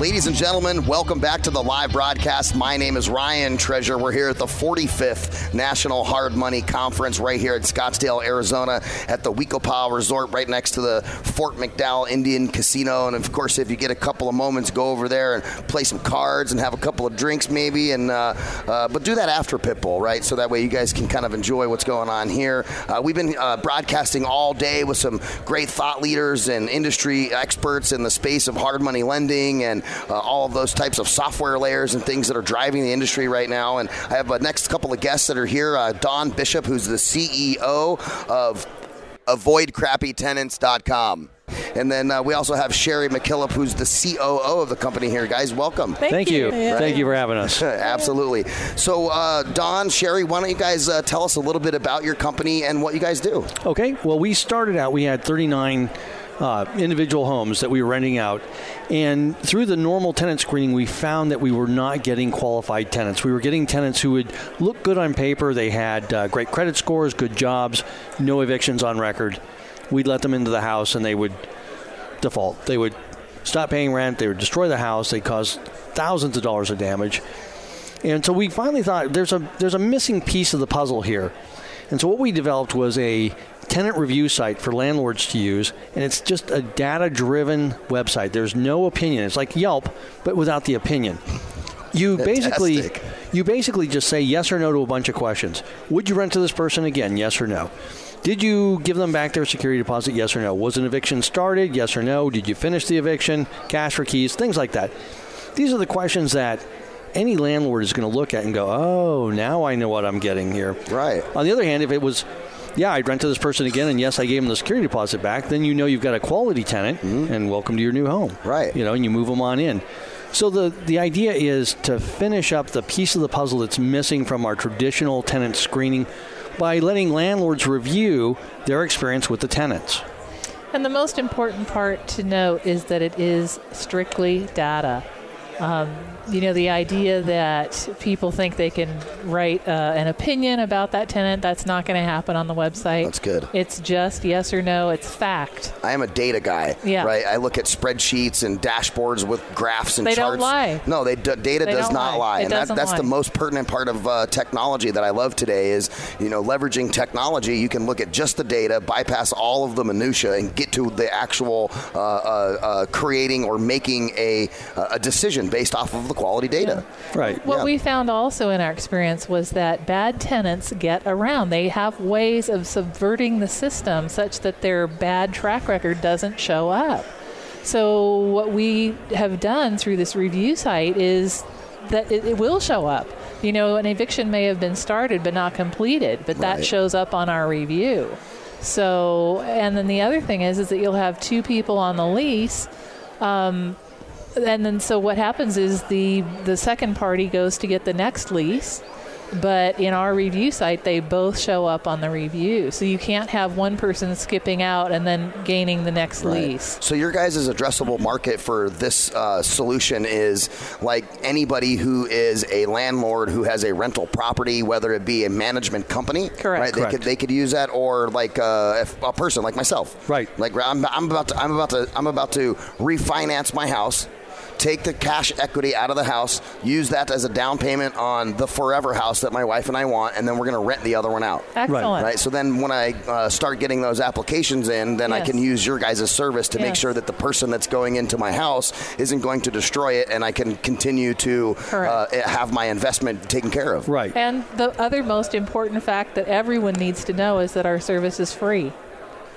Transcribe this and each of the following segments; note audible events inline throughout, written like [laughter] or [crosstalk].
Ladies and gentlemen, welcome back to the live broadcast. My name is Ryan Treasure. We're here at the 45th National Hard Money Conference right here at Scottsdale, Arizona, at the We-Ko-Pa Resort, right next to the Fort McDowell Indian Casino. And of course, if you get a couple of moments, go over there and play some cards and have a couple of drinks, maybe. And uh, uh, but do that after Pitbull, right? So that way you guys can kind of enjoy what's going on here. Uh, we've been uh, broadcasting all day with some great thought leaders and industry experts in the space of hard money lending and uh, all of those types of software layers and things that are driving the industry right now. And I have a next couple of guests that are here. Uh, Don Bishop, who's the CEO of AvoidCrappyTenants.com. And then uh, we also have Sherry McKillop, who's the COO of the company here. Guys, welcome. Thank you. Thank you for having us. [laughs] Absolutely. So, uh, Don, Sherry, why don't you guys uh, tell us a little bit about your company and what you guys do? Okay. Well, we started out, we had 39 uh, individual homes that we were renting out. And through the normal tenant screening, we found that we were not getting qualified tenants. We were getting tenants who would look good on paper. They had uh, great credit scores, good jobs, no evictions on record. We'd let them into the house and they would default. They would stop paying rent. They would destroy the house. They cause thousands of dollars of damage. And so we finally thought there's a there's a missing piece of the puzzle here. And so what we developed was a tenant review site for landlords to use, and it's just a data-driven website. There's no opinion. It's like Yelp, but without the opinion. You basically you basically just say yes or no to a bunch of questions. Would you rent to this person again? Yes or no. Did you give them back their security deposit? Yes or no. Was an eviction started? Yes or no. Did you finish the eviction? Cash for keys? Things like that. These are the questions that any landlord is going to look at and go, "Oh, now I know what I'm getting here." Right. On the other hand, if it was, yeah, I'd rent to this person again, and yes, I gave them the security deposit back, then you know you've got a quality tenant, and welcome to your new home. Mm-hmm. Right. You know, and you move them on in. So the the idea is to finish up the piece of the puzzle that's missing from our traditional tenant screening by letting landlords review their experience with the tenants. And the most important part to note is that it is strictly data. Um, you know, the idea that people think they can write uh, an opinion about that tenant, that's not going to happen on the website. That's good. It's just yes or no, it's fact. I am a data guy. Yeah. Right. I look at spreadsheets and dashboards with graphs and They don't charts. lie. No, they d- data They does don't lie. lie, It and that, that's the most pertinent part of uh, technology that I love today. Is you know leveraging technology. You can look at just the data, bypass all of the minutia, and get to the actual uh, uh, uh, creating or making a a decision based off of the quality data. Right. What Yeah. we found also in our experience was that bad tenants get around. They have ways of subverting the system such that their bad track record doesn't show up. So, what we have done through this review site is that it, it will show up. You know, an eviction may have been started but not completed, but Right. that shows up on our review. So, and then the other thing is, is that you'll have two people on the lease um, and then so what happens is the the second party goes to get the next lease but in our review site they both show up on the review so you can't have one person skipping out and then gaining the next lease So your guys' addressable market for this uh, solution is like anybody who is a landlord who has a rental property, whether it be a management company, Correct. Right? They could they could use that, or like uh, if a person like myself, Right. Like I'm, I'm about to I'm about to I'm about to refinance my house. Take the cash equity out of the house, use that as a down payment on the forever house that my wife and I want, and then we're going to rent the other one out. excellent Right. So then, when I uh, start getting those applications in, then I can use your guys' service to make sure that the person that's going into my house isn't going to destroy it, and I can continue to uh, have my investment taken care of. Right. and the other most important fact that everyone needs to know is that our service is free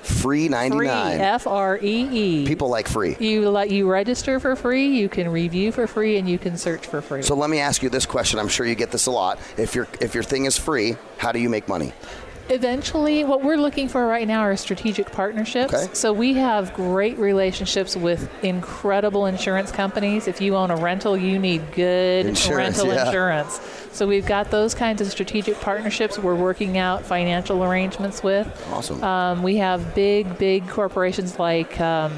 Free 99. F R E E. People like free. you let you register for free you can review for free and you can search for free So let me ask you this question. I'm sure you get this a lot. If your if your thing is free, how do you make money? Eventually, what we're looking for right now are strategic partnerships. Okay. So we have great relationships with incredible insurance companies. If you own a rental, you need good Insurance, rental yeah. insurance. So we've got those kinds of strategic partnerships we're working out financial arrangements with. Awesome. Um, we have big, big corporations like um,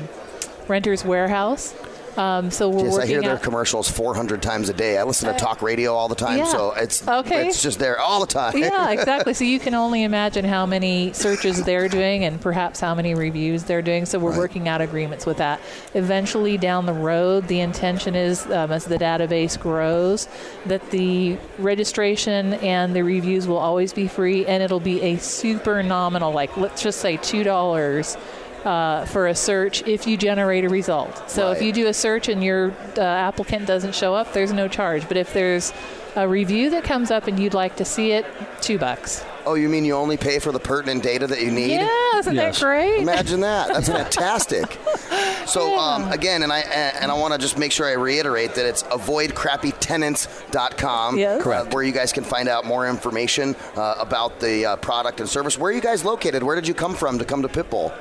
Renters Warehouse. Um, so we're Yes, I hear their out- commercials 400 times a day. I listen to talk radio all the time, yeah. so it's Okay. it's just there all the time. yeah, [laughs] exactly. So you can only imagine how many searches they're doing and perhaps how many reviews they're doing. So we're Right. working out agreements with that. Eventually, down the road, the intention is um, as the database grows, that the registration and the reviews will always be free, and it'll be a super nominal, like let's just say two dollars. Uh, for a search, if you generate a result. So if you do a search and your uh, applicant doesn't show up, there's no charge. But if there's a review that comes up and you'd like to see it, two bucks. Oh, you mean you only pay for the pertinent data that you need? Yeah, isn't Yes. that great? Imagine that. That's [laughs] fantastic. So um, again, and I and I want to just make sure I reiterate that it's avoidcrappytenants.com, Yes. uh, where you guys can find out more information uh, about the uh, product and service. Where are you guys located? Where did you come from to come to Pitbull?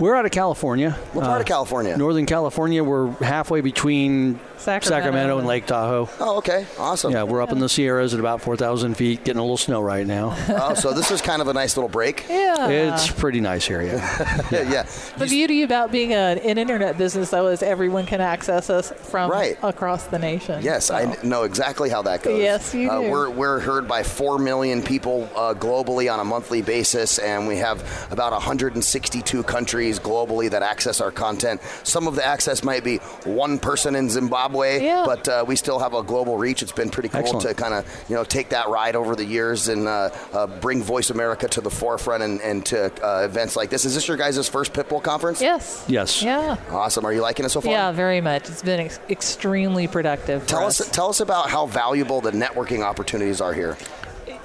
We're out of California. What part of California? Northern California. We're halfway between Sacramento. and Lake Tahoe. Oh, okay, awesome. Yeah, we're up in the Sierras at about 4,000 feet, getting a little snow right now. Oh, so this is kind of a nice little break. Yeah. It's pretty nice here, [laughs] yeah. yeah. the beauty about being a, an internet business, though, is everyone can access us from Right. across the nation. Yes, So- I know exactly how that goes. Yes, you uh, do. We're, we're heard by 4 million people uh, globally on a monthly basis, and we have about 162 countries globally that access our content. Some of the access might be one person in Zimbabwe, Yeah. but uh, we still have a global reach. It's been pretty cool Excellent. to kind of you know take that ride over the years and uh, uh, bring Voice America to the forefront and, and to uh, events like this. Is this your guys' first Pitbull conference? Yes. Yes. Yeah. Awesome. Are you liking it so far? Yeah, very much. It's been ex- extremely productive. for Tell us, tell us about how valuable the networking opportunities are here.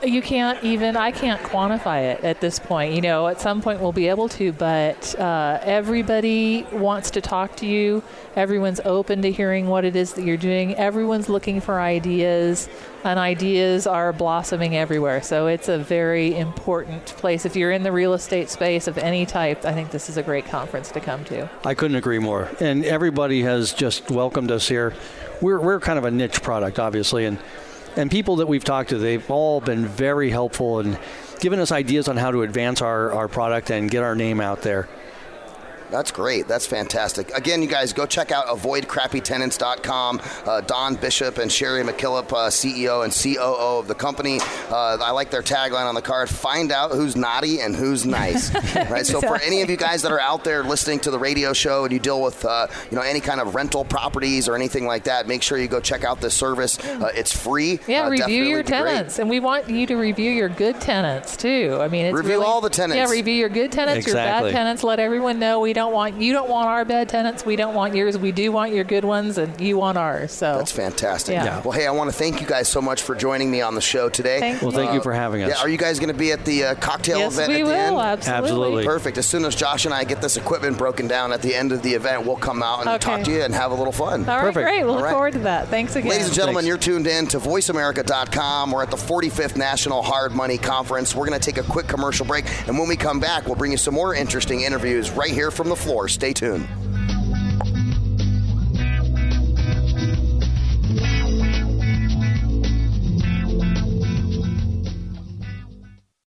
You can't even i can't quantify it at this point. You know at some point we'll be able to but uh, everybody wants to talk to you. Everyone's open to hearing what it is that you're doing. Everyone's looking for ideas and ideas are blossoming everywhere. So it's a very important place. If you're in the real estate space of any type i think this is a great conference to come to. I couldn't agree more. And everybody has just welcomed us here. We're, we're kind of a niche product, obviously, and and people that we've talked to, they've all been very helpful and given us ideas on how to advance our, our product and get our name out there. That's great. That's fantastic. Again, you guys go check out avoidcrappytenants.com. Uh, Don Bishop and Sherry McKillop, uh, CEO and COO of the company. Uh, I like their tagline on the card find out who's naughty and who's nice. [laughs] right? So, for any of you guys that are out there listening to the radio show and you deal with uh, you know any kind of rental properties or anything like that, make sure you go check out this service. Uh, it's free. Yeah, Uh, review your be great. tenants, and we want you to review your good tenants too. I mean, it's Review really- all the tenants. Yeah, review your good tenants, your bad tenants. Let everyone know we don't want you don't want our bad tenants. We don't want yours. We do want your good ones, and you want ours. So That's fantastic. Yeah. Yeah. Well, hey, I want to thank you guys so much for joining me on the show today. Thank Well, thank you for having us. Yeah, are you guys going to be at the uh, cocktail yes, event we at the will end? absolutely. Absolutely. Perfect. As soon as Josh and I get this equipment broken down at the end of the event, we'll come out and Okay. talk to you and have a little fun. All right, Perfect. great. We'll All look right. forward to that. Thanks again. Ladies and gentlemen, Thanks. you're tuned in to voiceamerica.com. We're at the 45th National Hard Money Conference. We're going to take a quick commercial break, and when we come back, we'll bring you some more interesting interviews right here the floor. Stay tuned.